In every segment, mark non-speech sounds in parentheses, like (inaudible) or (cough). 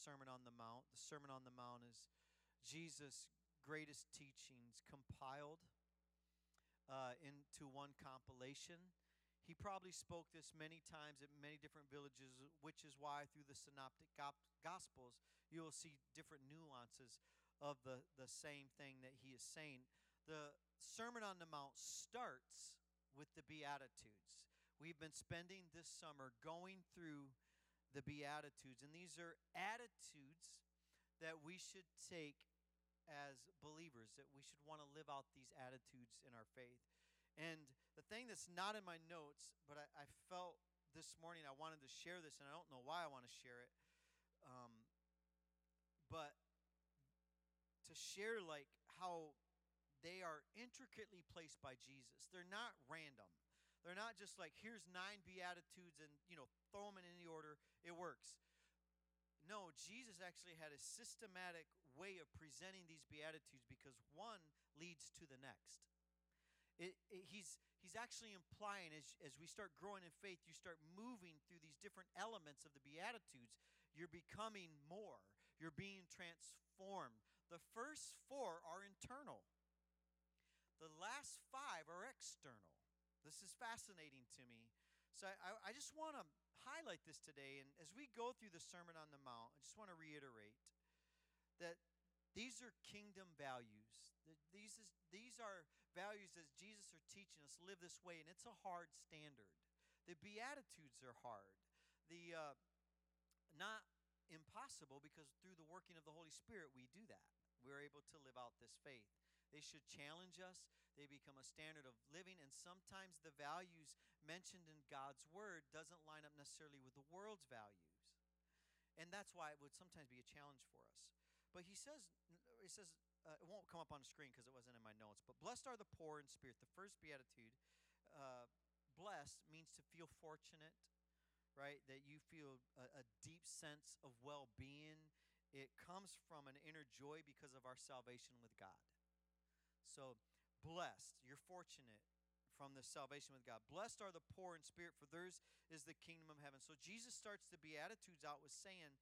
Sermon on the Mount. The Sermon on the Mount is Jesus' greatest teachings compiled uh, into one compilation. He probably spoke this many times at many different villages, which is why through the Synoptic Gospels you will see different nuances of the, the same thing that he is saying. The Sermon on the Mount starts with the Beatitudes. We've been spending this summer going through the Beatitudes, and these are attitudes that we should take as believers, that we should want to live out these attitudes in our faith. And the thing that's not in my notes, but I, I felt this morning I wanted to share this, and I don't know why I want to share it. Um, but to share like how they are intricately placed by Jesus. They're not random. They're not just like here's nine beatitudes and you know throw them in any order. It works. No, Jesus actually had a systematic way of presenting these beatitudes because one leads to the next. It, it, he's, he's actually implying as, as we start growing in faith, you start moving through these different elements of the Beatitudes. You're becoming more, you're being transformed. The first four are internal, the last five are external. This is fascinating to me. So I, I just want to highlight this today. And as we go through the Sermon on the Mount, I just want to reiterate that these are kingdom values. These, is, these are values that Jesus are teaching us live this way, and it's a hard standard. The Beatitudes are hard. The uh, not impossible because through the working of the Holy Spirit we do that. We're able to live out this faith. They should challenge us. They become a standard of living, and sometimes the values mentioned in God's word doesn't line up necessarily with the world's values. And that's why it would sometimes be a challenge for us. But he says, he says, uh, it won't come up on the screen because it wasn't in my notes. But blessed are the poor in spirit. The first beatitude, uh, blessed means to feel fortunate, right? That you feel a, a deep sense of well-being. It comes from an inner joy because of our salvation with God. So, blessed, you're fortunate from the salvation with God. Blessed are the poor in spirit, for theirs is the kingdom of heaven. So Jesus starts the Beatitudes out with saying,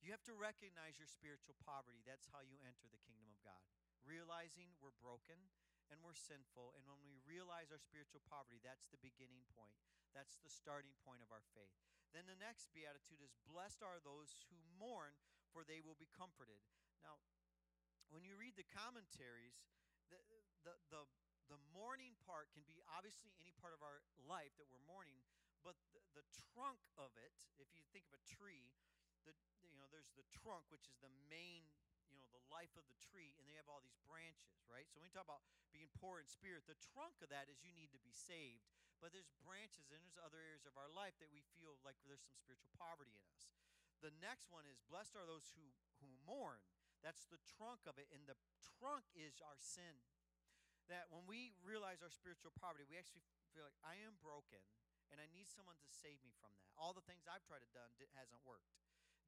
you have to recognize your spiritual poverty. That's how you enter the kingdom of God. Realizing we're broken and we're sinful. And when we realize our spiritual poverty, that's the beginning point. That's the starting point of our faith. Then the next beatitude is Blessed are those who mourn, for they will be comforted. Now, when you read the commentaries, the, the, the, the mourning part can be obviously any part of our life that we're mourning, but the, the trunk of it, if you think of a tree, the you know there's the trunk which is the main you know the life of the tree and they have all these branches right? So when we talk about being poor in spirit the trunk of that is you need to be saved but there's branches and there's other areas of our life that we feel like there's some spiritual poverty in us. The next one is blessed are those who who mourn that's the trunk of it and the trunk is our sin that when we realize our spiritual poverty we actually feel like i am broken and i need someone to save me from that all the things i've tried to done hasn't worked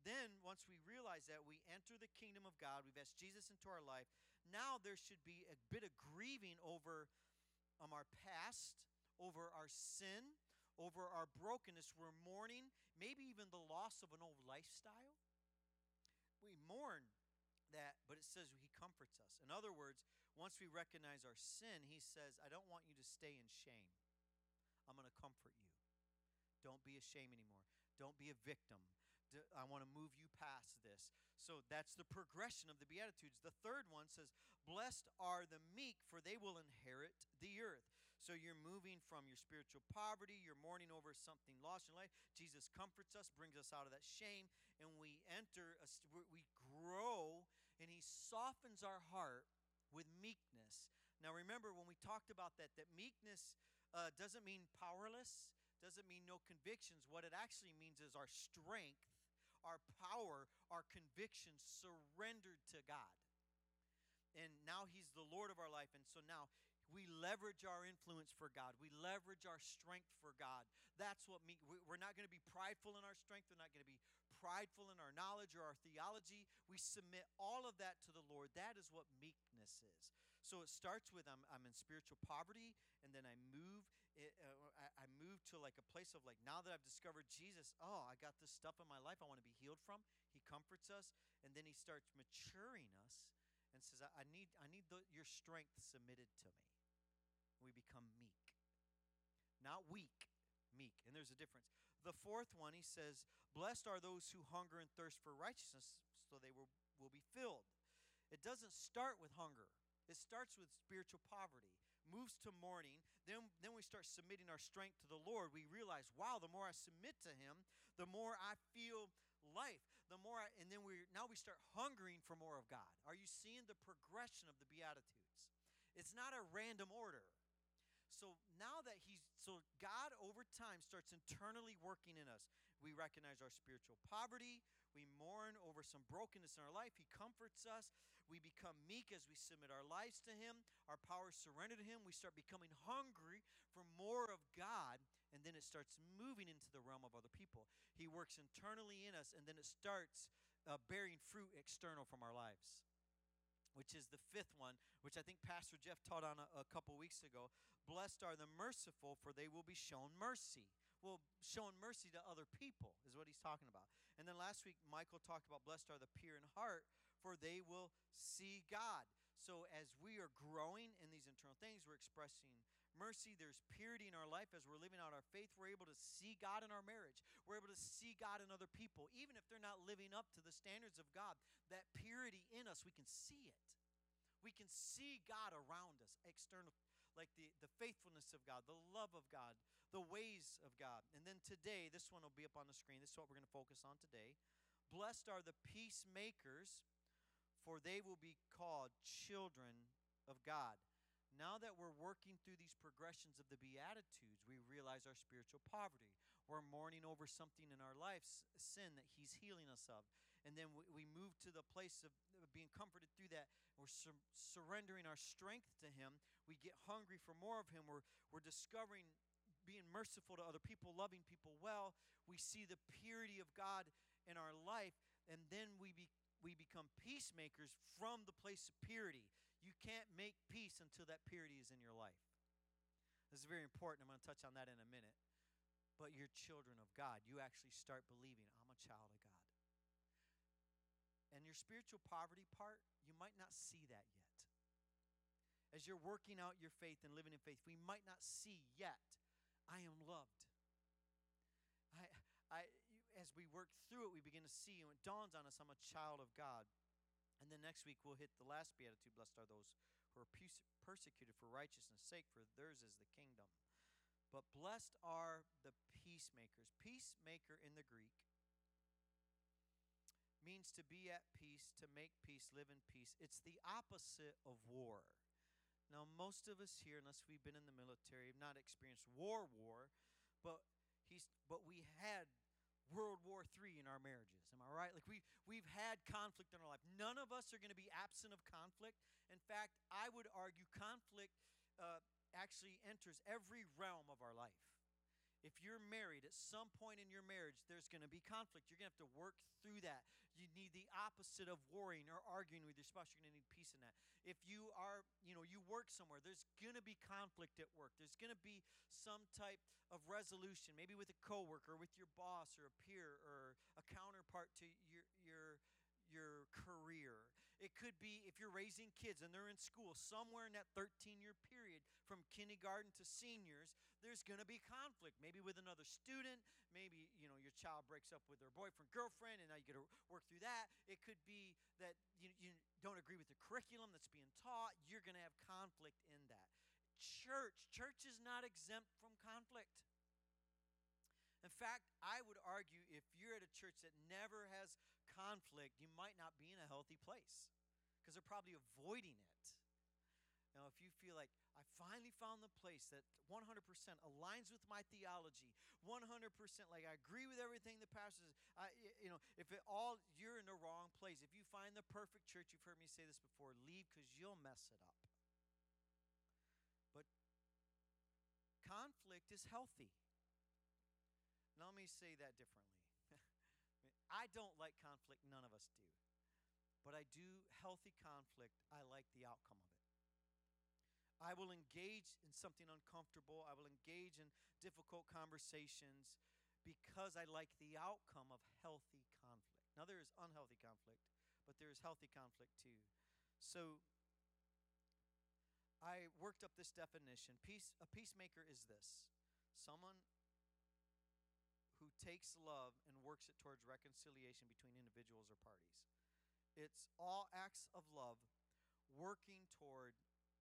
then, once we realize that, we enter the kingdom of God. We've asked Jesus into our life. Now, there should be a bit of grieving over um, our past, over our sin, over our brokenness. We're mourning, maybe even the loss of an old lifestyle. We mourn that, but it says He comforts us. In other words, once we recognize our sin, He says, I don't want you to stay in shame. I'm going to comfort you. Don't be ashamed anymore. Don't be a victim. I want to move you past this. So that's the progression of the Beatitudes. The third one says, Blessed are the meek, for they will inherit the earth. So you're moving from your spiritual poverty, you're mourning over something lost in life. Jesus comforts us, brings us out of that shame, and we enter, a, we grow, and He softens our heart with meekness. Now remember, when we talked about that, that meekness uh, doesn't mean powerless doesn't mean no convictions. What it actually means is our strength, our power, our conviction surrendered to God. And now He's the Lord of our life. And so now We leverage our influence for God. We leverage our strength for God. That's what me. We're not going to be prideful in our strength. We're not going to be prideful in our knowledge or our theology. We submit all of that to the Lord. That is what meekness is. So it starts with I'm, I'm in spiritual poverty, and then I move. It, uh, I, I move to like a place of like now that I've discovered Jesus. Oh, I got this stuff in my life I want to be healed from. He comforts us, and then he starts maturing us and says, I, I need I need the, your strength submitted to me. We become meek, not weak. Meek, and there's a difference. The fourth one, he says, Blessed are those who hunger and thirst for righteousness, so they will, will be filled. It doesn't start with hunger. It starts with spiritual poverty, moves to mourning. Then, then we start submitting our strength to the Lord. We realize, wow, the more I submit to Him, the more I feel life. The more, I, and then we now we start hungering for more of God. Are you seeing the progression of the Beatitudes? It's not a random order. So now that he's so God over time starts internally working in us. We recognize our spiritual poverty. We mourn over some brokenness in our life. He comforts us. We become meek as we submit our lives to Him. Our power surrendered to Him. We start becoming hungry for more of God, and then it starts moving into the realm of other people. He works internally in us, and then it starts uh, bearing fruit external from our lives. Which is the fifth one, which I think Pastor Jeff taught on a, a couple weeks ago. Blessed are the merciful, for they will be shown mercy well, showing mercy to other people is what he's talking about. And then last week, Michael talked about blessed are the pure in heart, for they will see God. So as we are growing in these internal things, we're expressing mercy. There's purity in our life as we're living out our faith. We're able to see God in our marriage. We're able to see God in other people, even if they're not living up to the standards of God. That purity in us, we can see it. We can see God around us, external, like the, the faithfulness of God, the love of God, the ways of God. And then today, this one will be up on the screen. This is what we're going to focus on today. Blessed are the peacemakers for they will be called children of God. Now that we're working through these progressions of the Beatitudes, we realize our spiritual poverty. We're mourning over something in our lives, sin that He's healing us of. And then we, we move to the place of being comforted through that. We're sur- surrendering our strength to Him. We get hungry for more of Him. We're, we're discovering being merciful to other people, loving people well. We see the purity of God in our life. And then we be, we become peacemakers from the place of purity. You can't make peace until that purity is in your life. This is very important. I'm going to touch on that in a minute. But you're children of God. You actually start believing, I'm a child of God. And your spiritual poverty part, you might not see that yet. As you're working out your faith and living in faith, we might not see yet, I am loved. I, I, as we work through it, we begin to see, and it dawns on us, I'm a child of God. And then next week, we'll hit the last beatitude Blessed are those who are persecuted for righteousness' sake, for theirs is the kingdom. But blessed are the peacemakers. Peacemaker in the Greek means to be at peace, to make peace, live in peace. It's the opposite of war. Now, most of us here, unless we've been in the military, have not experienced war, war, but he's but we had World War III in our marriages. Am I right? Like we we've had conflict in our life. None of us are going to be absent of conflict. In fact, I would argue conflict uh, actually enters every realm of our life. If you're married, at some point in your marriage, there's going to be conflict. You're going to have to work through that. You need the opposite of worrying or arguing with your spouse. You're going to need peace in that. If you are, you know, you work somewhere, there's going to be conflict at work. There's going to be some type of resolution, maybe with a coworker, with your boss or a peer or a counterpart to your your your career. It could be if you're raising kids and they're in school, somewhere in that 13 year period from kindergarten to seniors, there's going to be conflict. Maybe with another student, maybe you know your child breaks up with their boyfriend, girlfriend, and now you got to work through that. It could be that you, you don't agree with the curriculum that's being taught. You're going to have conflict in that. Church, church is not exempt from conflict. In fact, I would argue if you're at a church that never has conflict, you might not be in a healthy place because they're probably avoiding it. Now, if you feel like I finally found the place that 100% aligns with my theology, 100% like I agree with everything the pastor says, I, you know, if it all you're in the wrong place. If you find the perfect church, you've heard me say this before, leave because you'll mess it up. But conflict is healthy. Now, let me say that differently. I don't like conflict, none of us do. But I do healthy conflict, I like the outcome of it. I will engage in something uncomfortable, I will engage in difficult conversations because I like the outcome of healthy conflict. Now, there is unhealthy conflict, but there is healthy conflict too. So, I worked up this definition. Peace, a peacemaker is this someone takes love and works it towards reconciliation between individuals or parties. It's all acts of love working toward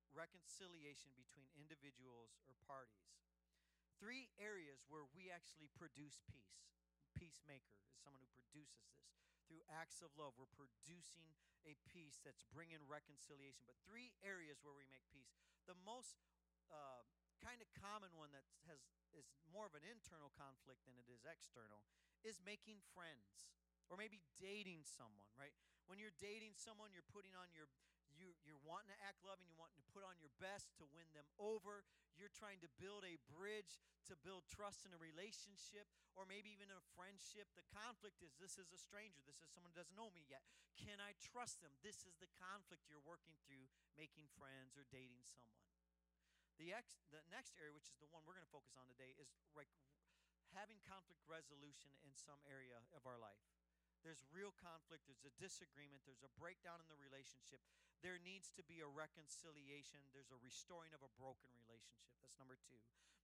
reconciliation between individuals or parties. Three areas where we actually produce peace. Peacemaker is someone who produces this. Through acts of love, we're producing a peace that's bringing reconciliation. But three areas where we make peace. The most uh, kind of common one that has is more of an internal conflict than it is external is making friends or maybe dating someone, right? When you're dating someone, you're putting on your you you're wanting to act loving, you're wanting to put on your best to win them over. You're trying to build a bridge to build trust in a relationship or maybe even a friendship. The conflict is this is a stranger. This is someone who doesn't know me yet. Can I trust them? This is the conflict you're working through making friends or dating someone. The, ex, the next area, which is the one we're going to focus on today, is like having conflict resolution in some area of our life. There's real conflict, there's a disagreement, there's a breakdown in the relationship. There needs to be a reconciliation, there's a restoring of a broken relationship. That's number two.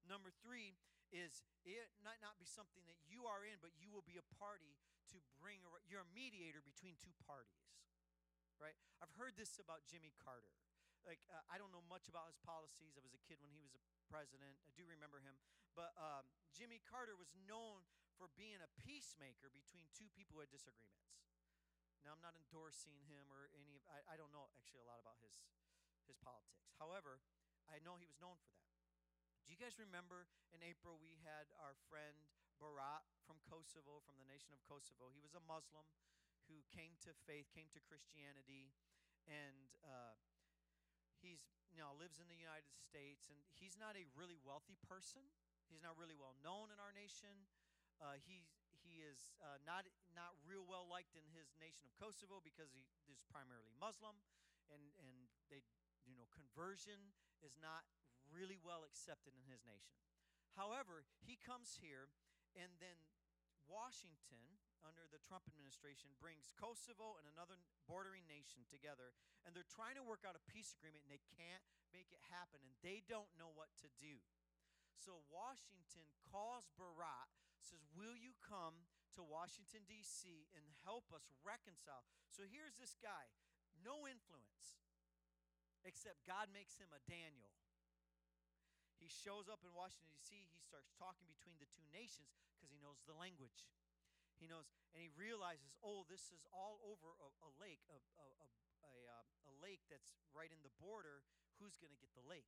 Number three is it might not be something that you are in, but you will be a party to bring, you're a mediator between two parties, right? I've heard this about Jimmy Carter. Like, uh, I don't know much about his policies. I was a kid when he was a president. I do remember him. But um, Jimmy Carter was known for being a peacemaker between two people who had disagreements. Now, I'm not endorsing him or any of, I, I don't know actually a lot about his, his politics. However, I know he was known for that. Do you guys remember in April we had our friend Barat from Kosovo, from the nation of Kosovo? He was a Muslim who came to faith, came to Christianity, know lives in the United States, and he's not a really wealthy person. He's not really well known in our nation. Uh, he he is uh, not not real well liked in his nation of Kosovo because he is primarily Muslim, and and they you know conversion is not really well accepted in his nation. However, he comes here, and then Washington under the Trump administration brings Kosovo and another bordering nation together, and they're trying to work out a peace agreement, and they can't make it happen, and they don't know what to do. So Washington calls Barat, says, Will you come to Washington, D.C., and help us reconcile? So here's this guy, no influence, except God makes him a Daniel. He shows up in Washington, D.C., he starts talking between the two nations because he knows the language. He knows, and he realizes, oh, this is all over a, a lake, a, a, a, a, uh, lake that's right in the border. Who's going to get the lake?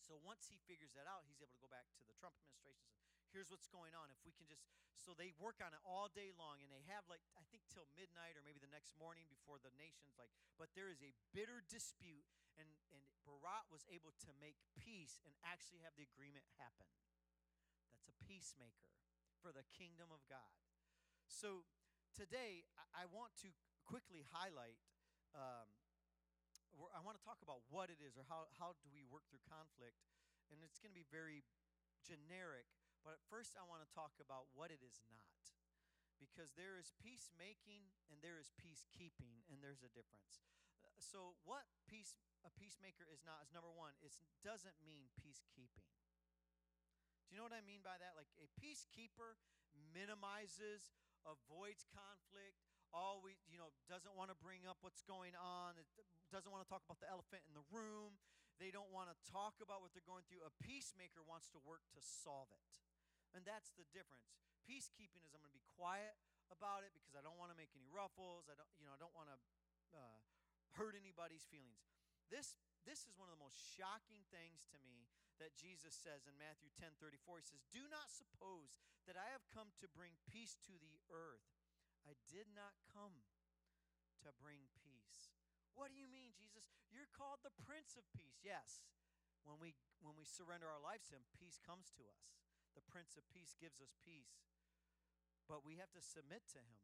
So once he figures that out, he's able to go back to the Trump administration and say, here's what's going on. If we can just, so they work on it all day long and they have like, I think till midnight or maybe the next morning before the nation's like, but there is a bitter dispute and, and Barat was able to make peace and actually have the agreement happen. That's a peacemaker for the kingdom of God. So today, I want to quickly highlight. Um, I want to talk about what it is or how, how do we work through conflict. And it's going to be very generic, but at first I want to talk about what it is not. Because there is peacemaking and there is peacekeeping, and there's a difference. So, what peace a peacemaker is not is number one, it doesn't mean peacekeeping. Do you know what I mean by that? Like a peacekeeper minimizes avoids conflict, always, you know, doesn't want to bring up what's going on, doesn't want to talk about the elephant in the room. They don't want to talk about what they're going through. A peacemaker wants to work to solve it. And that's the difference. Peacekeeping is I'm going to be quiet about it because I don't want to make any ruffles. I don't, you know, I don't want to uh, hurt anybody's feelings. This this is one of the most shocking things to me that Jesus says in Matthew 10 34. He says, Do not suppose that I have come to bring peace to the earth. I did not come to bring peace. What do you mean, Jesus? You're called the Prince of Peace. Yes, When we when we surrender our lives to him, peace comes to us. The Prince of Peace gives us peace. But we have to submit to him.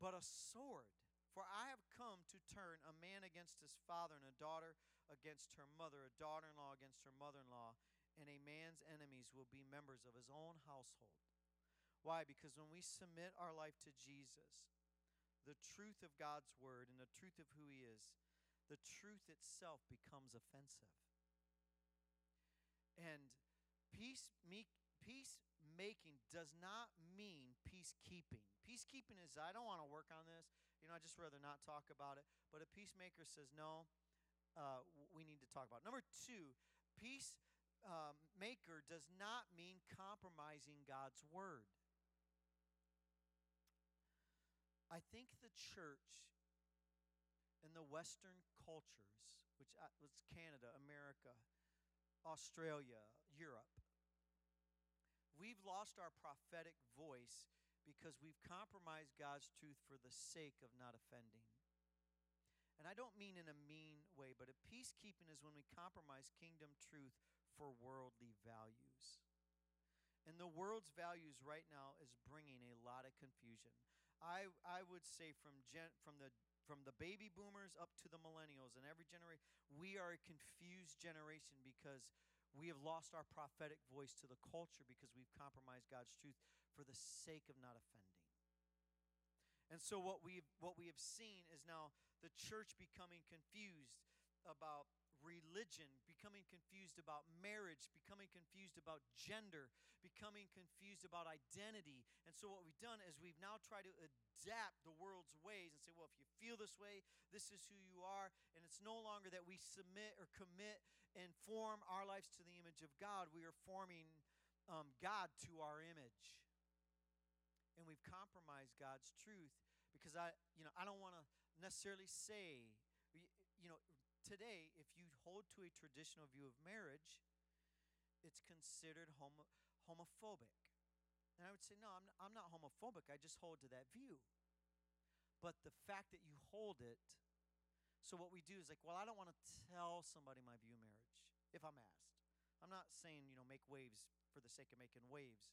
But a sword, for I have come to turn a man against his father, and a daughter against her mother, a daughter in law against her mother in law, and a man's enemies will be members of his own household. Why? Because when we submit our life to Jesus, the truth of God's word and the truth of who he is, the truth itself becomes offensive. And peace, me, peacemaking does not mean peacekeeping. Peacekeeping is, I don't want to work on this. You know, I just rather not talk about it. But a peacemaker says, no, uh, we need to talk about. Number two, peacemaker um, does not mean compromising God's word. I think the church in the Western cultures, which uh, was Canada, America, Australia, Europe, we've lost our prophetic voice because we've compromised God's truth for the sake of not offending. And I don't mean in a mean way, but a peacekeeping is when we compromise kingdom truth for worldly values. And the world's values right now is bringing a lot of confusion. I, I would say from, gen, from, the, from the baby boomers up to the millennials and every generation, we are a confused generation because we have lost our prophetic voice to the culture because we've compromised God's truth for the sake of not offending. And so what we what we have seen is now the church becoming confused about religion, becoming confused about marriage, becoming confused about gender, becoming confused about identity. And so, what we've done is we've now tried to adapt the world's ways and say, well, if you feel this way, this is who you are. And it's no longer that we submit or commit and form our lives to the image of God, we are forming um, God to our image. And we've compromised God's truth because I, you know, I don't want to necessarily say, you know, today, if you hold to a traditional view of marriage, it's considered homo- homophobic. And I would say, no, I'm I'm not homophobic. I just hold to that view. But the fact that you hold it, so what we do is like, well, I don't want to tell somebody my view of marriage if I'm asked. I'm not saying, you know, make waves for the sake of making waves.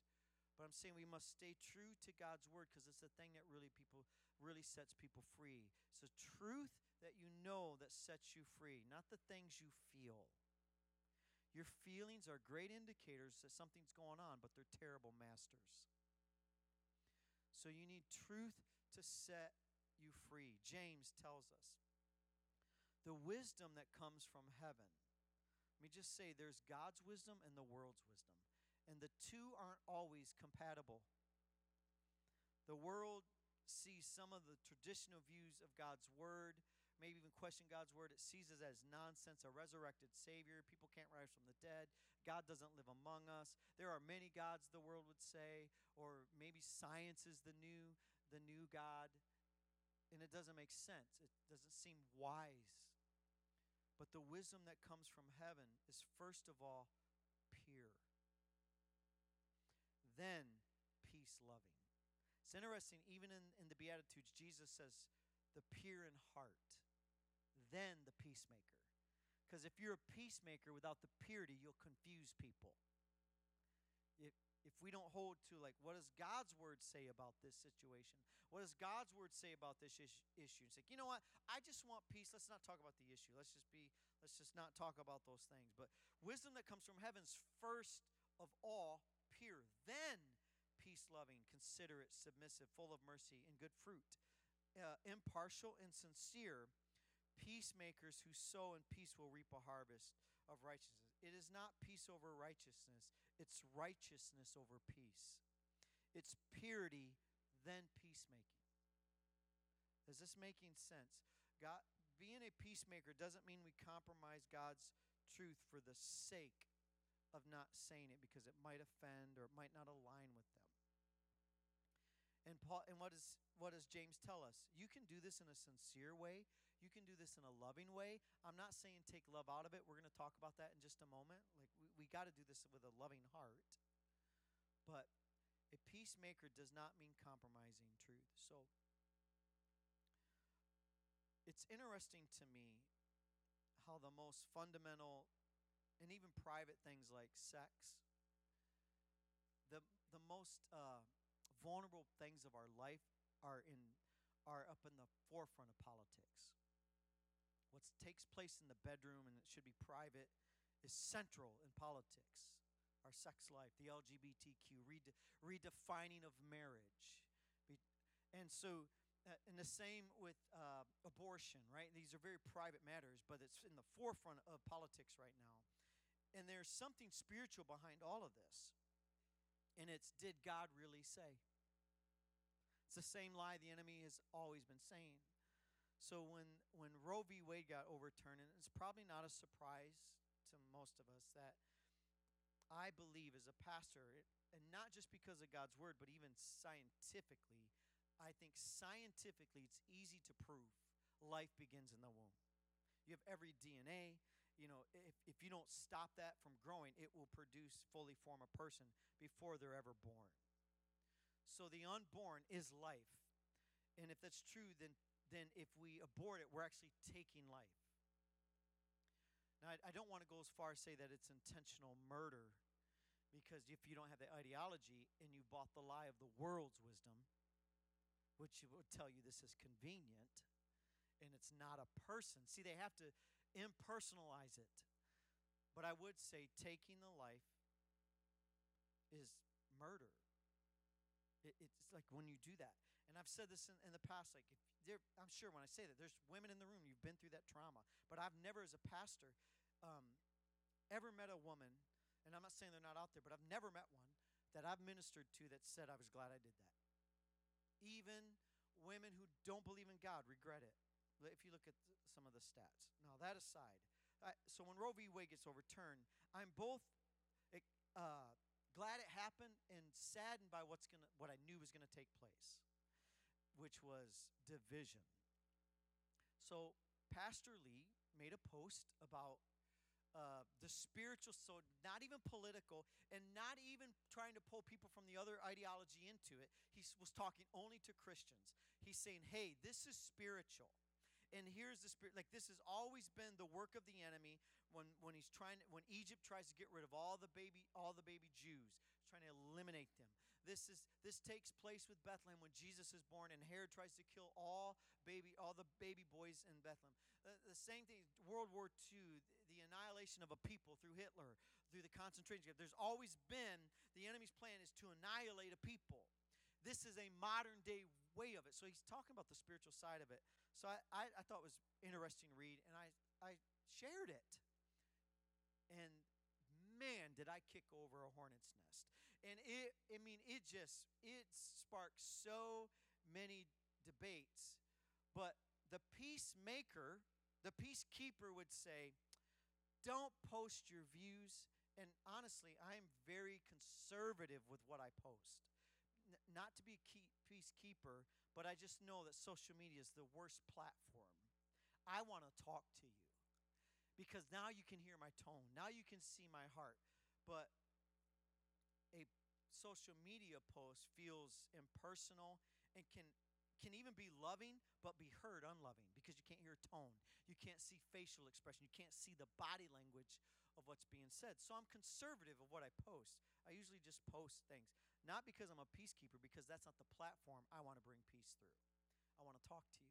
But I'm saying we must stay true to God's word because it's the thing that really people really sets people free. It's the truth that you know that sets you free, not the things you feel. Your feelings are great indicators that something's going on, but they're terrible masters. So you need truth to set you free. James tells us the wisdom that comes from heaven. Let me just say there's God's wisdom and the world's wisdom, and the two aren't always compatible. The world sees some of the traditional views of God's word maybe even question God's word. It sees it as nonsense, a resurrected Savior. People can't rise from the dead. God doesn't live among us. There are many gods, the world would say, or maybe science is the new, the new God. And it doesn't make sense. It doesn't seem wise. But the wisdom that comes from heaven is first of all pure, then peace loving. It's interesting, even in, in the Beatitudes, Jesus says, the pure in heart then the peacemaker. Because if you're a peacemaker without the purity, you'll confuse people. If, if we don't hold to, like, what does God's word say about this situation? What does God's word say about this issue? It's like, you know what? I just want peace. Let's not talk about the issue. Let's just be, let's just not talk about those things. But wisdom that comes from heaven's first of all pure, then peace loving, considerate, submissive, full of mercy and good fruit, uh, impartial and sincere Peacemakers who sow in peace will reap a harvest of righteousness. It is not peace over righteousness, it's righteousness over peace. It's purity, then peacemaking. Is this making sense? God, being a peacemaker doesn't mean we compromise God's truth for the sake of not saying it because it might offend or it might not align with them. And Paul and what is what does James tell us? You can do this in a sincere way. You can do this in a loving way. I'm not saying take love out of it. We're going to talk about that in just a moment. Like, we, we got to do this with a loving heart. But a peacemaker does not mean compromising truth. So, it's interesting to me how the most fundamental and even private things like sex, the the most uh, vulnerable things of our life are in are up in the forefront of politics. What takes place in the bedroom and it should be private is central in politics. Our sex life, the LGBTQ, rede- redefining of marriage. Be- and so, uh, and the same with uh, abortion, right? These are very private matters, but it's in the forefront of politics right now. And there's something spiritual behind all of this. And it's, did God really say? It's the same lie the enemy has always been saying. So when when Roe v. Wade got overturned, and it's probably not a surprise to most of us that I believe as a pastor, and not just because of God's word, but even scientifically, I think scientifically it's easy to prove life begins in the womb. You have every DNA. You know, if, if you don't stop that from growing, it will produce fully form a person before they're ever born. So the unborn is life. And if that's true, then, then if we abort it, we're actually taking life. Now, I, I don't want to go as far as say that it's intentional murder, because if you don't have the ideology and you bought the lie of the world's wisdom, which would tell you this is convenient and it's not a person. See, they have to impersonalize it. But I would say taking the life is murder. It, it's like when you do that. And I've said this in, in the past, like I'm sure when I say that, there's women in the room, you've been through that trauma. But I've never, as a pastor, um, ever met a woman, and I'm not saying they're not out there, but I've never met one that I've ministered to that said, I was glad I did that. Even women who don't believe in God regret it. If you look at some of the stats. Now, that aside, I, so when Roe v. Wade gets overturned, I'm both uh, glad it happened and saddened by what's gonna what I knew was gonna take place, which was division. So Pastor Lee made a post about uh, the spiritual, so not even political, and not even trying to pull people from the other ideology into it. He was talking only to Christians. He's saying, "Hey, this is spiritual." And here's the spirit like this has always been the work of the enemy when when he's trying when egypt tries to get rid of all the baby all the baby jews trying to eliminate them this is this takes place with bethlehem when jesus is born and herod tries to kill all baby all the baby boys in bethlehem the, the same thing world war ii the annihilation of a people through hitler through the concentration camp there's always been the enemy's plan is to annihilate a people this is a modern day way of it. So he's talking about the spiritual side of it. So I, I, I thought it was interesting read, and I, I shared it. And man, did I kick over a hornet's nest. And it, I mean, it just, it sparked so many debates. But the peacemaker, the peacekeeper would say, don't post your views. And honestly, I am very conservative with what I post not to be key, peacekeeper, but I just know that social media is the worst platform. I want to talk to you because now you can hear my tone. Now you can see my heart. But a social media post feels impersonal and can can even be loving but be heard unloving because you can't hear tone. You can't see facial expression. You can't see the body language of what's being said. So I'm conservative of what I post. I usually just post things. Not because I'm a peacekeeper, because that's not the platform I want to bring peace through. I want to talk to you.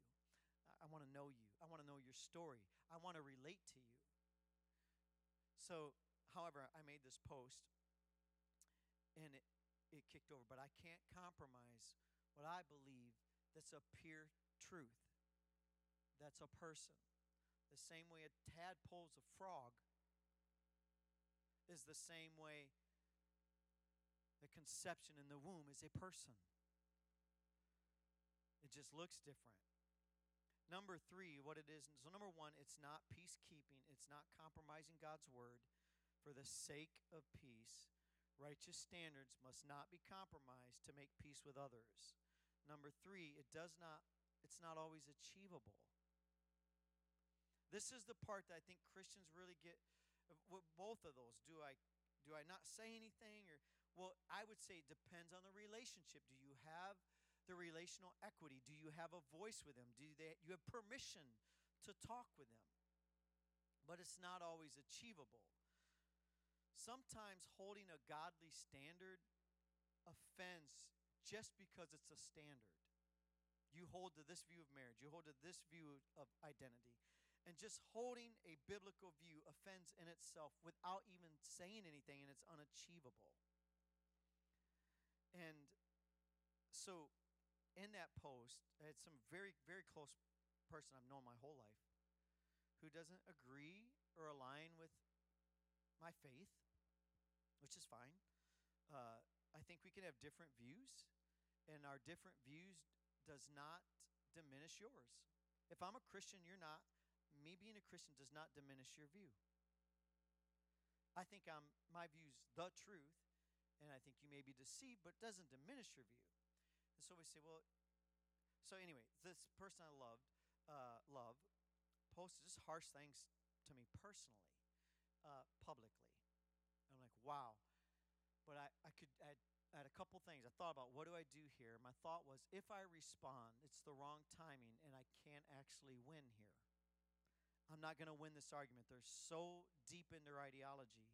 I want to know you. I want to know your story. I want to relate to you. So, however, I made this post and it, it kicked over, but I can't compromise what I believe that's a pure truth. That's a person. The same way a tadpole's a frog is the same way the conception in the womb is a person. It just looks different. Number three, what it is. So, number one, it's not peacekeeping, it's not compromising God's word for the sake of peace. Righteous standards must not be compromised to make peace with others. Number three, it does not, it's not always achievable. This is the part that I think Christians really get. Uh, both of those. Do I do I not say anything or well, I would say it depends on the relationship. Do you have the relational equity? Do you have a voice with them? Do they, you have permission to talk with them? but it's not always achievable. Sometimes holding a godly standard offends just because it's a standard. You hold to this view of marriage, you hold to this view of identity. And just holding a biblical view offends in itself without even saying anything, and it's unachievable. And so, in that post, I had some very, very close person I've known my whole life who doesn't agree or align with my faith, which is fine. Uh, I think we can have different views, and our different views does not diminish yours. If I'm a Christian, you're not. Me being a Christian does not diminish your view. I think I'm my view's the truth, and I think you may be deceived, but doesn't diminish your view. And so we say, well, so anyway, this person I loved, uh, love, posted just harsh things to me personally, uh, publicly. I'm like, wow. But I, I could add, add a couple things. I thought about what do I do here? My thought was if I respond, it's the wrong timing and I can't actually win here. I'm not going to win this argument. They're so deep in their ideology,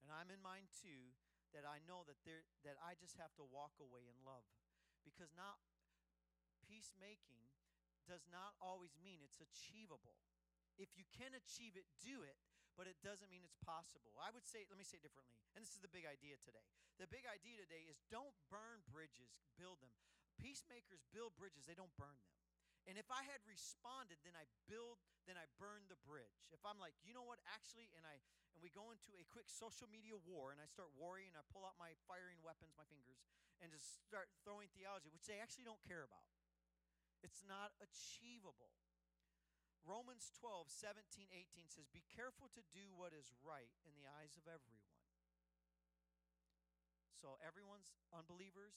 and I'm in mine too, that I know that they that I just have to walk away in love. Because not peacemaking does not always mean it's achievable. If you can achieve it, do it, but it doesn't mean it's possible. I would say, let me say it differently, and this is the big idea today. The big idea today is don't burn bridges, build them. Peacemakers build bridges, they don't burn them. And if I had responded, then I build, then I burn the bridge. If I'm like, you know what, actually, and I and we go into a quick social media war, and I start worrying, I pull out my firing weapons, my fingers, and just start throwing theology, which they actually don't care about. It's not achievable. Romans 12, 17, 18 says, Be careful to do what is right in the eyes of everyone. So, everyone's unbelievers,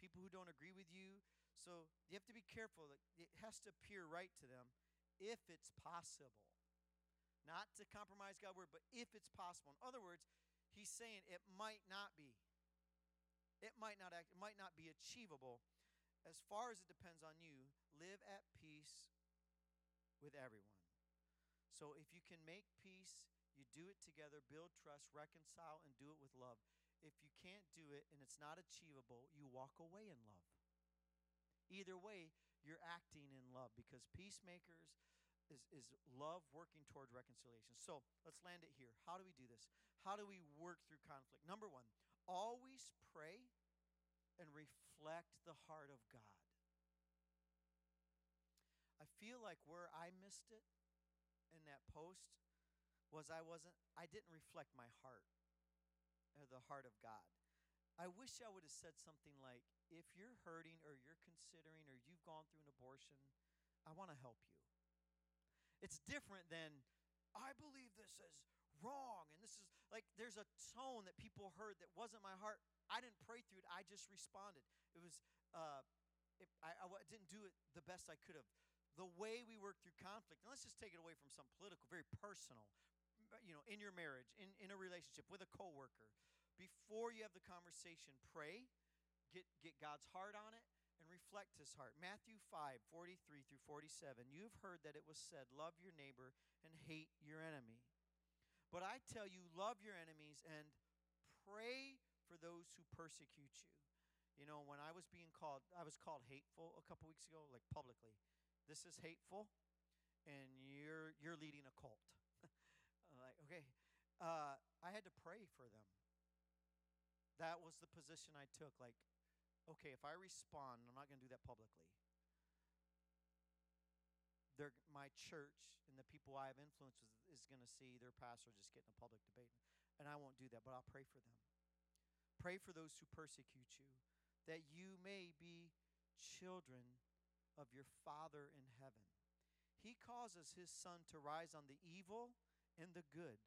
people who don't agree with you. So, you have to be careful. It has to appear right to them if it's possible. Not to compromise God's word, but if it's possible. In other words, he's saying it might not be. It might not act, it might not be achievable. As far as it depends on you, live at peace with everyone. So if you can make peace, you do it together, build trust, reconcile, and do it with love. If you can't do it and it's not achievable, you walk away in love. Either way, you're acting in love because peacemakers is, is love working toward reconciliation. So let's land it here. How do we do this? How do we work through conflict? Number one, always pray and reflect the heart of God. I feel like where I missed it in that post was I wasn't I didn't reflect my heart or the heart of God. I wish I would have said something like if you're hurting or you're considering or you've gone through an abortion, I want to help you. It's different than I believe this is wrong and this is like there's a tone that people heard that wasn't my heart. I didn't pray through it. I just responded. It was uh, it, I, I didn't do it the best I could have. The way we work through conflict, and let's just take it away from some political, very personal, you know, in your marriage, in, in a relationship with a coworker. Before you have the conversation, pray, get, get God's heart on it, and reflect his heart. Matthew 5, 43 through 47. You've heard that it was said, Love your neighbor and hate your enemy. But I tell you, love your enemies and pray for those who persecute you. You know, when I was being called, I was called hateful a couple weeks ago, like publicly. This is hateful, and you're you're leading a cult. (laughs) like, okay, uh, I had to pray for them. That was the position I took. Like, okay, if I respond, I'm not going to do that publicly. They're, my church and the people I have influence is, is going to see their pastor just getting a public debate. And I won't do that, but I'll pray for them. Pray for those who persecute you, that you may be children of your Father in heaven. He causes his sun to rise on the evil and the good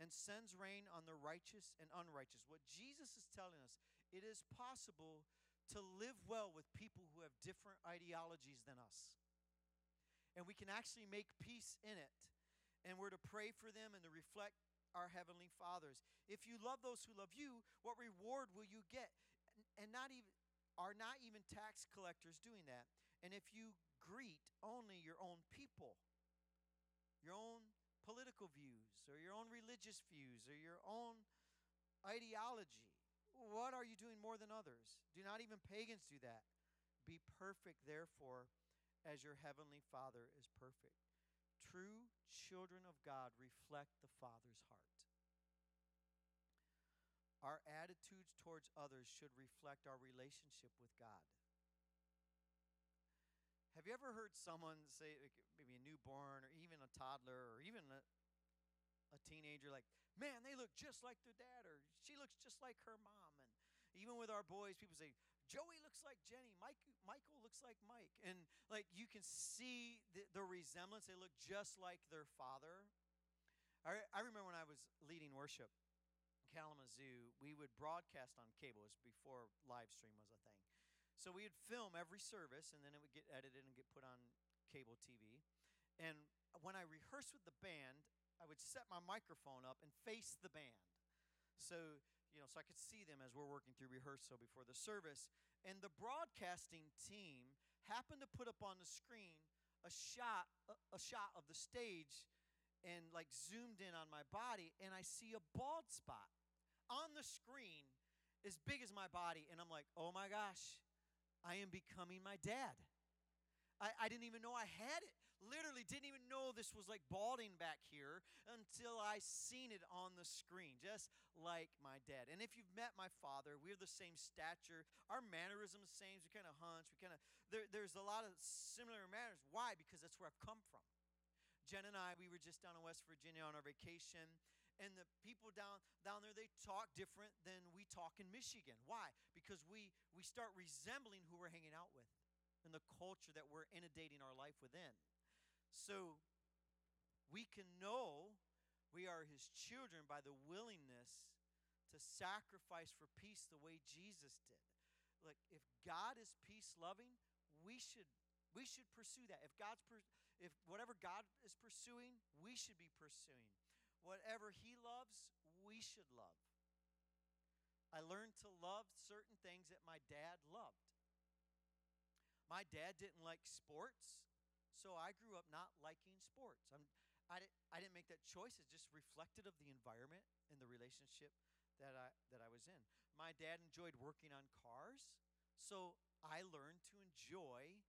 and sends rain on the righteous and unrighteous. What Jesus is telling us, it is possible to live well with people who have different ideologies than us. And we can actually make peace in it. And we're to pray for them and to reflect our heavenly fathers. If you love those who love you, what reward will you get? And not even are not even tax collectors doing that. And if you greet only your own people, your own political views or your own religious views or your own ideology. What are you doing more than others? Do not even pagans do that. Be perfect, therefore, as your heavenly Father is perfect. True children of God reflect the Father's heart. Our attitudes towards others should reflect our relationship with God. Have you ever heard someone say, like maybe a newborn or even a toddler or even a, a teenager, like, man, they look just like their dad or she looks just like her mom? And even with our boys, people say, Joey looks like Jenny. Mike, Michael looks like Mike. And like you can see the, the resemblance. They look just like their father. I, I remember when I was leading worship in Kalamazoo, we would broadcast on cable. It was before live stream was a thing. So we would film every service, and then it would get edited and get put on cable TV. And when I rehearsed with the band, I would set my microphone up and face the band. So, you know, so I could see them as we're working through rehearsal before the service. And the broadcasting team happened to put up on the screen a shot a, a shot of the stage and like zoomed in on my body and I see a bald spot on the screen as big as my body and I'm like, "Oh my gosh, I am becoming my dad. I, I didn't even know I had it. Literally, didn't even know this was like balding back here until I seen it on the screen, just like my dad. And if you've met my father, we're the same stature. Our mannerisms the same. We kind of hunch. We kind of there, there's a lot of similar manners. Why? Because that's where I've come from. Jen and I, we were just down in West Virginia on our vacation, and the people down down there they talk different than we talk in Michigan. Why? Because we we start resembling who we're hanging out with and the culture that we're inundating our life within. So we can know we are his children by the willingness to sacrifice for peace the way Jesus did. Like if God is peace loving, we should we should pursue that. If God's if whatever God is pursuing, we should be pursuing. Whatever he loves, we should love. I learned to love certain things that my dad loved. My dad didn't like sports, so I grew up not liking sports. I'm, I, didn't, I didn't make that choice. It's just reflected of the environment and the relationship that I, that I was in. My dad enjoyed working on cars, so I learned to enjoy.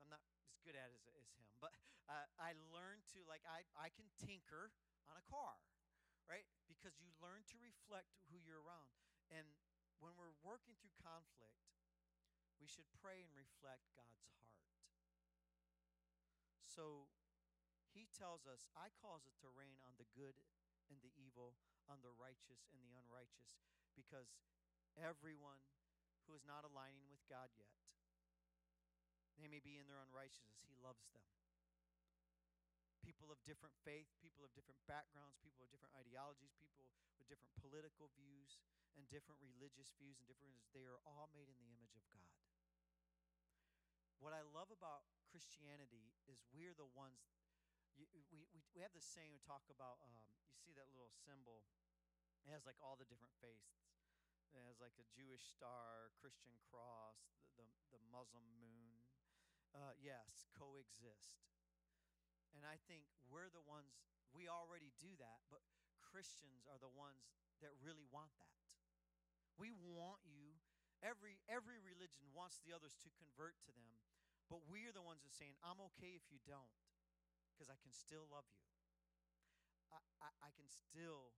I'm not as good at it as, as him, but uh, I learned to, like, I, I can tinker on a car, right? Because you learn to reflect who you're around. And when we're working through conflict, we should pray and reflect God's heart. So he tells us, I cause it to rain on the good and the evil, on the righteous and the unrighteous, because everyone who is not aligning with God yet, they may be in their unrighteousness, he loves them people of different faith, people of different backgrounds, people of different ideologies, people with different political views and different religious views and different they are all made in the image of God. What I love about Christianity is we're the ones you, we, we, we have the saying we talk about um, you see that little symbol? It has like all the different faiths. It has like a jewish star christian cross the, the, the muslim moon. Uh, yes coexist and I think we're the ones, we already do that, but Christians are the ones that really want that. We want you, every, every religion wants the others to convert to them, but we're the ones that are saying, I'm okay if you don't, because I can still love you. I, I, I can still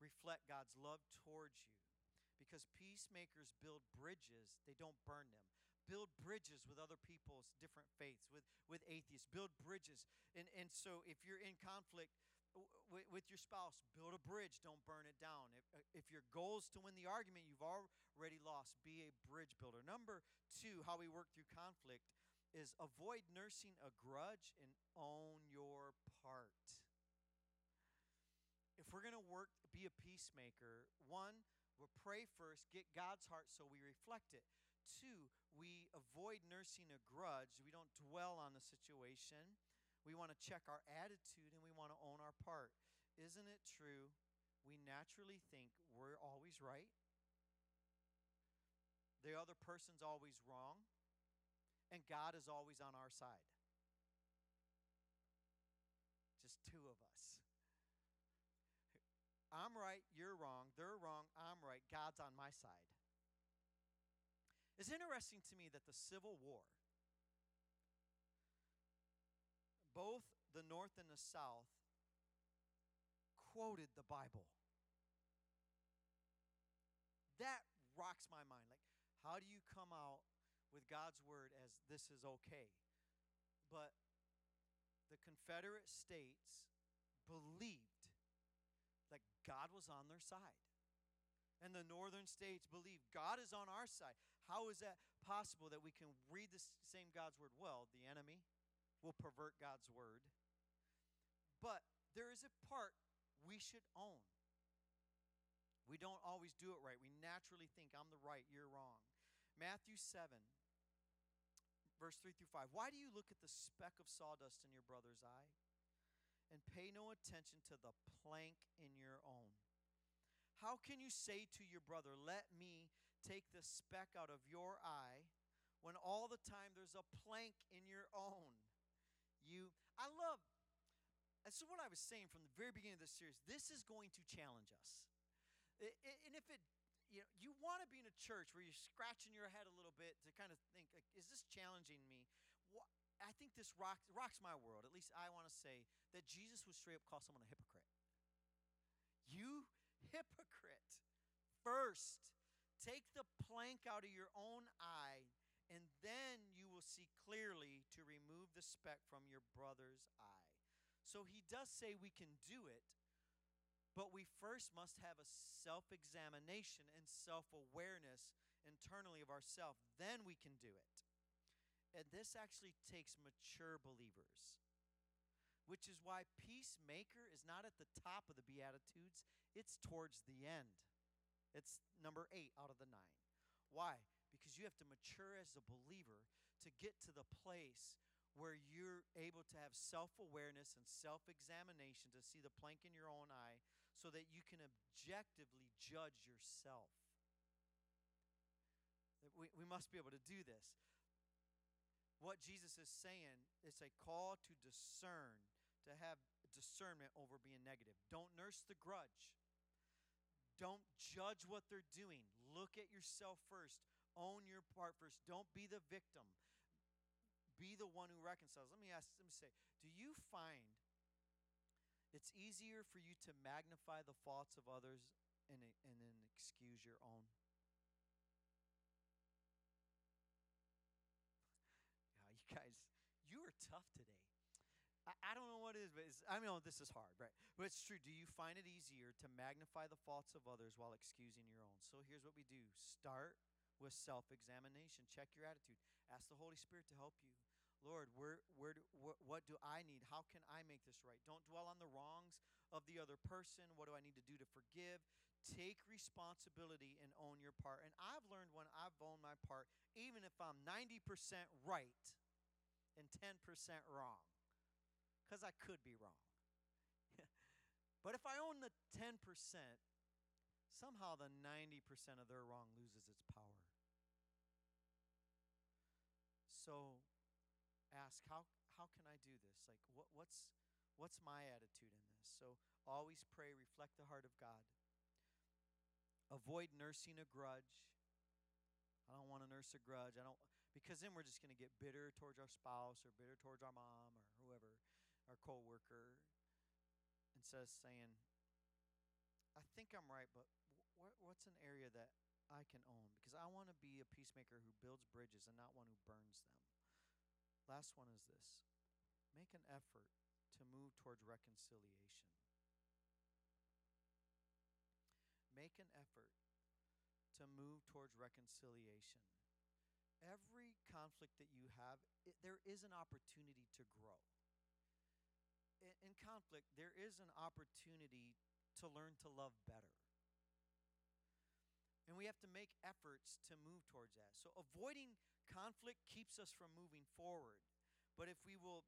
reflect God's love towards you. Because peacemakers build bridges, they don't burn them build bridges with other people's different faiths, with, with atheists, build bridges. And, and so if you're in conflict with your spouse, build a bridge, don't burn it down. If, uh, if your goal is to win the argument, you've already lost, be a bridge builder. Number two, how we work through conflict is avoid nursing a grudge and own your part. If we're going to work, be a peacemaker, one, we'll pray first, get God's heart so we reflect it. Two, we avoid nursing a grudge. We don't dwell on the situation. We want to check our attitude and we want to own our part. Isn't it true? We naturally think we're always right, the other person's always wrong, and God is always on our side. Just two of us. I'm right, you're wrong, they're wrong, I'm right, God's on my side. It's interesting to me that the Civil War, both the North and the South, quoted the Bible. That rocks my mind. Like, how do you come out with God's word as this is okay? But the Confederate States believed that God was on their side. And the northern states believe God is on our side. How is that possible that we can read the same God's word? Well, the enemy will pervert God's word. But there is a part we should own. We don't always do it right. We naturally think, I'm the right, you're wrong. Matthew 7, verse 3 through 5. Why do you look at the speck of sawdust in your brother's eye and pay no attention to the plank in your own? How can you say to your brother, Let me take the speck out of your eye, when all the time there's a plank in your own? You, I love, this is what I was saying from the very beginning of this series. This is going to challenge us. And if it you know, you want to be in a church where you're scratching your head a little bit to kind of think, like, is this challenging me? What I think this rocks, rocks my world. At least I want to say that Jesus would straight up call someone a hypocrite. You. First, take the plank out of your own eye, and then you will see clearly to remove the speck from your brother's eye. So he does say we can do it, but we first must have a self examination and self awareness internally of ourselves. Then we can do it. And this actually takes mature believers, which is why peacemaker is not at the top of the Beatitudes, it's towards the end. It's number eight out of the nine. Why? Because you have to mature as a believer to get to the place where you're able to have self awareness and self examination to see the plank in your own eye so that you can objectively judge yourself. We, we must be able to do this. What Jesus is saying is a call to discern, to have discernment over being negative. Don't nurse the grudge. Don't judge what they're doing. Look at yourself first. Own your part first. Don't be the victim. Be the one who reconciles. Let me ask, let me say, do you find it's easier for you to magnify the faults of others and, and then excuse your own. Yeah, you guys, you are tough today. I, don't know what it is, but I know this is hard, right? But it's true. Do you find it easier to magnify the faults of others while excusing your own? So here's what we do start with self examination. Check your attitude. Ask the Holy Spirit to help you. Lord, where, where what do I need? How can I make this right? Don't dwell on the wrongs of the other person. What do I need to do to forgive? Take responsibility and own your part. And I've learned when I've owned my part, even if I'm 90% right and 10% wrong, because I could be wrong. (laughs) but if I own the 10%, somehow the 90% of their wrong loses its power. So ask how how can I do this? Like what what's what's my attitude in this? So always pray, reflect the heart of God. Avoid nursing a grudge. I don't want to nurse a grudge. I don't because then we're just going to get bitter towards our spouse or bitter towards our mom or whoever, our coworker, instead of saying, "I think I'm right, but wh- what's an area that I can own?" Because I want to be a peacemaker who builds bridges and not one who burns them. Last one is this make an effort to move towards reconciliation. Make an effort to move towards reconciliation. Every conflict that you have, it, there is an opportunity to grow. In, conflict, there is an opportunity to learn to love better. And we have to make efforts to move towards that. So avoiding conflict keeps us from moving forward. But if we will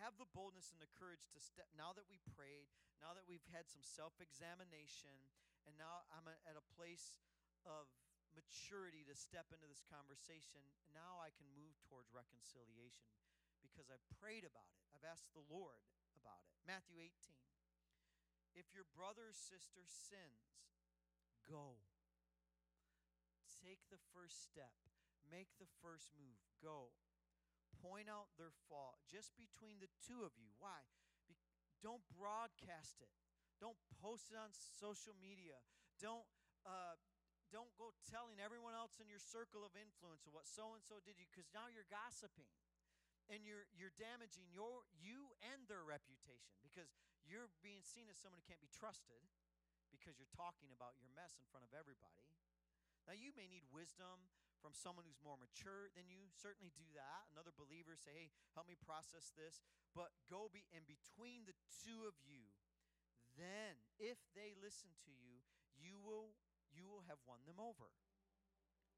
have the boldness and the courage to step, now that we prayed, now that we've had some self examination, and now I'm at a place of maturity to step into this conversation, now I can move towards reconciliation because I've prayed about it. I've asked the Lord about it. Matthew 18. If your brother or sister sins, go. Take the first step. Make the first move. Go. Point out their fault just between the two of you. Why? Be- don't broadcast it. Don't post it on social media. Don't uh, don't go telling everyone else in your circle of influence what so and so did you because now you're gossiping and you're you're damaging your you and their reputation because you're being seen as someone who can't be trusted because you're talking about your mess in front of everybody. Now you may need wisdom from someone who's more mature than you. Certainly do that. Another believer say hey help me process this. But go be in between the two of you then if they listen to you you will you will have won them over.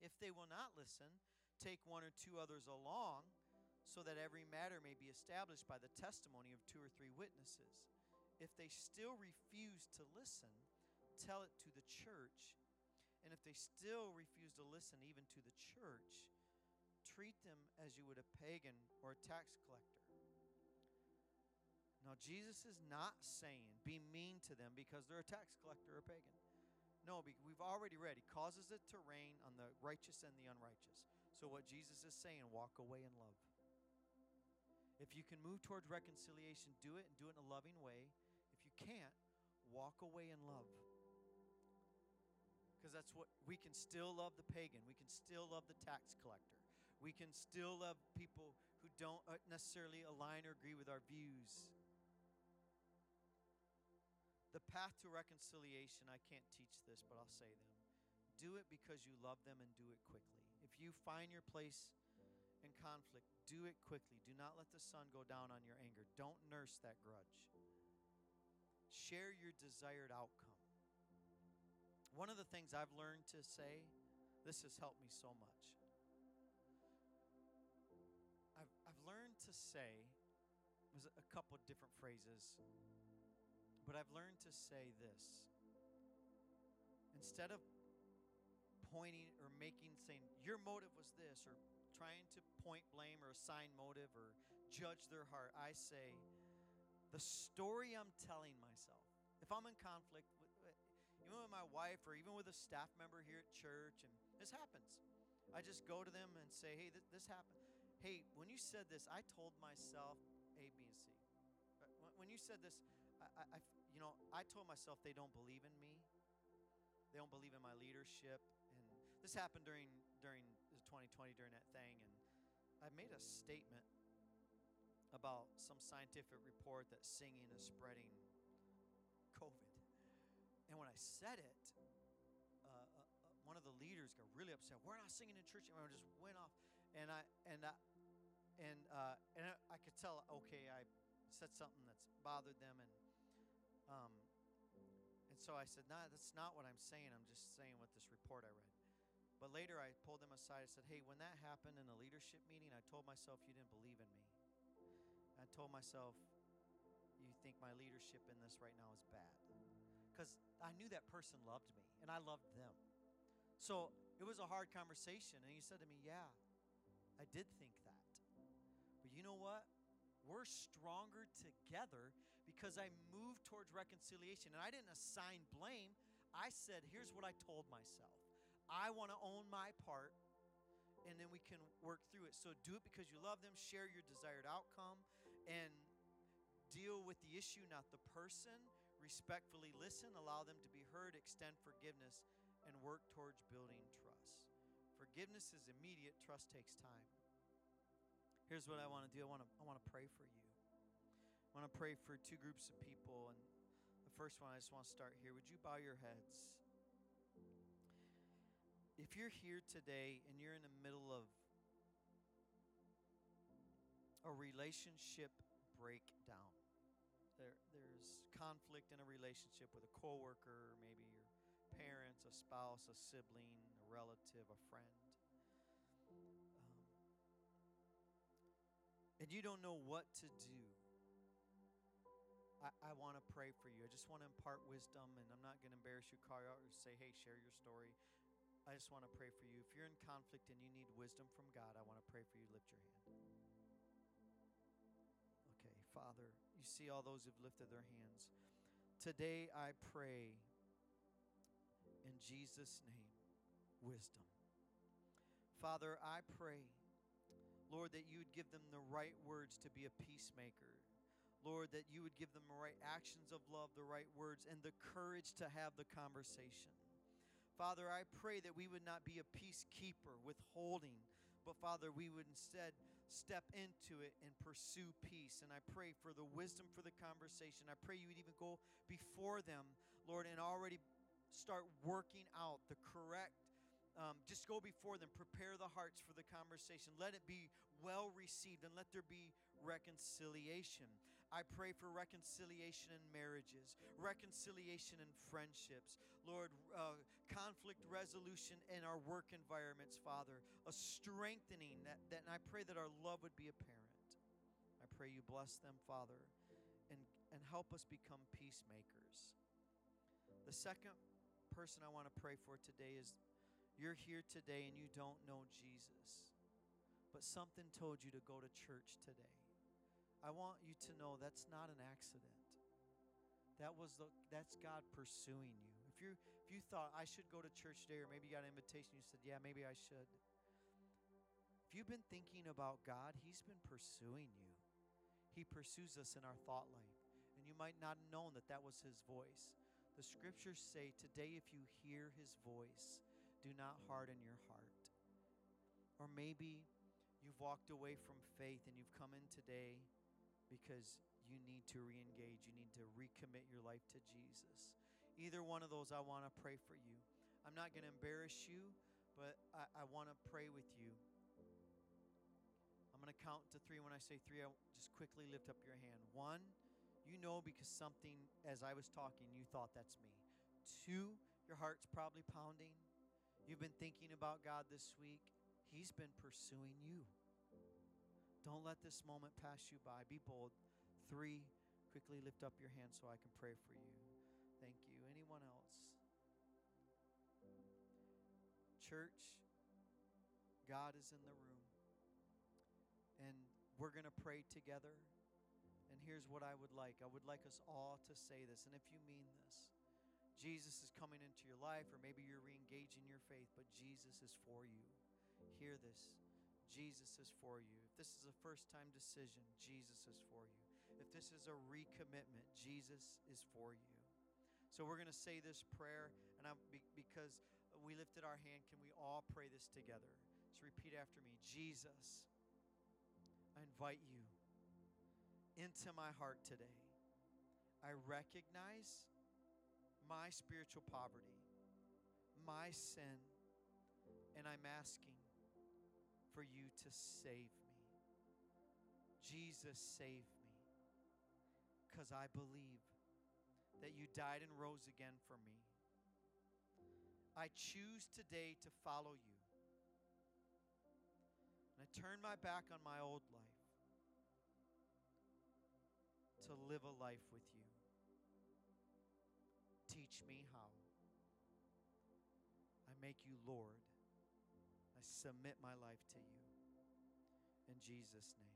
If they will not listen take one or two others along so that every matter may be established by the testimony of two or three witnesses. If they still refuse to listen, tell it to the church. And if they still refuse to listen even to the church, treat them as you would a pagan or a tax collector. Now, Jesus is not saying be mean to them because they're a tax collector or a pagan. No, we've already read. He causes it to rain on the righteous and the unrighteous. So, what Jesus is saying, walk away in love. If you can move towards reconciliation, do it and do it in a loving way. If you can't, walk away in love. Because that's what we can still love the pagan, we can still love the tax collector, we can still love people who don't uh, necessarily align or agree with our views. The path to reconciliation, I can't teach this, but I'll say them. Do it because you love them and do it quickly. If you find your place in conflict, do it quickly. Do not let the sun go down on your anger. Don't nurse that grudge. Share your desired outcome. One of the things I've learned to say, this has helped me so much. I've, I've learned to say, there's a couple different phrases, but I've learned to say this. Instead of pointing or making, saying, your motive was this, or trying to point blame or assign motive or judge their heart. I say, the story I'm telling myself, if I'm in conflict, with, even with my wife or even with a staff member here at church, and this happens, I just go to them and say, hey, th- this happened. Hey, when you said this, I told myself A, B, and C. Uh, when you said this, I, I, you know, I told myself they don't believe in me. They don't believe in my leadership. And this happened during during 2020 during that thing, and I made a statement about some scientific report that singing is spreading COVID. And when I said it, uh, uh, uh, one of the leaders got really upset. We're not singing in church anymore. Just went off, and I and I and uh, and I, could tell. Okay, I said something that's bothered them, and um, and so I said, "Nah, that's not what I'm saying. I'm just saying what this report I read." But later I pulled them aside. I said, Hey, when that happened in a leadership meeting, I told myself you didn't believe in me. I told myself, You think my leadership in this right now is bad. Because I knew that person loved me and I loved them. So it was a hard conversation. And he said to me, Yeah, I did think that. But you know what? We're stronger together because I moved towards reconciliation. And I didn't assign blame. I said, Here's what I told myself. I want to own my part, and then we can work through it. So do it because you love them, share your desired outcome, and deal with the issue, not the person. Respectfully listen, allow them to be heard, extend forgiveness, and work towards building trust. Forgiveness is immediate, trust takes time. Here's what I want to do I want to, I want to pray for you. I want to pray for two groups of people. And the first one, I just want to start here. Would you bow your heads? If you're here today and you're in the middle of a relationship breakdown, there, there's conflict in a relationship with a coworker, maybe your parents, a spouse, a sibling, a relative, a friend. Um, and you don't know what to do. I, I want to pray for you. I just want to impart wisdom, and I'm not going to embarrass you, out, or say, hey, share your story. I just want to pray for you. If you're in conflict and you need wisdom from God, I want to pray for you. Lift your hand. Okay, Father, you see all those who've lifted their hands. Today I pray in Jesus' name, wisdom. Father, I pray, Lord, that you would give them the right words to be a peacemaker. Lord, that you would give them the right actions of love, the right words, and the courage to have the conversation. Father, I pray that we would not be a peacekeeper withholding, but Father, we would instead step into it and pursue peace. And I pray for the wisdom for the conversation. I pray you would even go before them, Lord, and already start working out the correct. Um, just go before them, prepare the hearts for the conversation. Let it be well received and let there be reconciliation. I pray for reconciliation in marriages, reconciliation in friendships, Lord, uh, conflict resolution in our work environments, Father, a strengthening that, that, and I pray that our love would be apparent. I pray you bless them, Father, and, and help us become peacemakers. The second person I want to pray for today is you're here today and you don't know Jesus, but something told you to go to church today. I want you to know that's not an accident. That was the that's God pursuing you. If you if you thought I should go to church today or maybe you got an invitation you said, "Yeah, maybe I should." If you've been thinking about God, he's been pursuing you. He pursues us in our thought life. And you might not have known that that was his voice. The scriptures say, "Today if you hear his voice, do not harden your heart." Or maybe you've walked away from faith and you've come in today because you need to re engage. You need to recommit your life to Jesus. Either one of those, I want to pray for you. I'm not going to embarrass you, but I, I want to pray with you. I'm going to count to three. When I say three, I just quickly lift up your hand. One, you know because something, as I was talking, you thought that's me. Two, your heart's probably pounding. You've been thinking about God this week. He's been pursuing you. Don't let this moment pass you by. Be bold. Three, quickly lift up your hand so I can pray for you. Thank you. Anyone else? Church, God is in the room. And we're going to pray together. And here's what I would like I would like us all to say this. And if you mean this, Jesus is coming into your life, or maybe you're re engaging your faith, but Jesus is for you. Hear this. Jesus is for you. If this is a first time decision, Jesus is for you. If this is a recommitment, Jesus is for you. So we're going to say this prayer, and I'm, because we lifted our hand, can we all pray this together? So repeat after me Jesus, I invite you into my heart today. I recognize my spiritual poverty, my sin, and I'm asking for you to save me. Jesus, save me. Because I believe that you died and rose again for me. I choose today to follow you. And I turn my back on my old life to live a life with you. Teach me how. I make you Lord submit my life to you. In Jesus' name.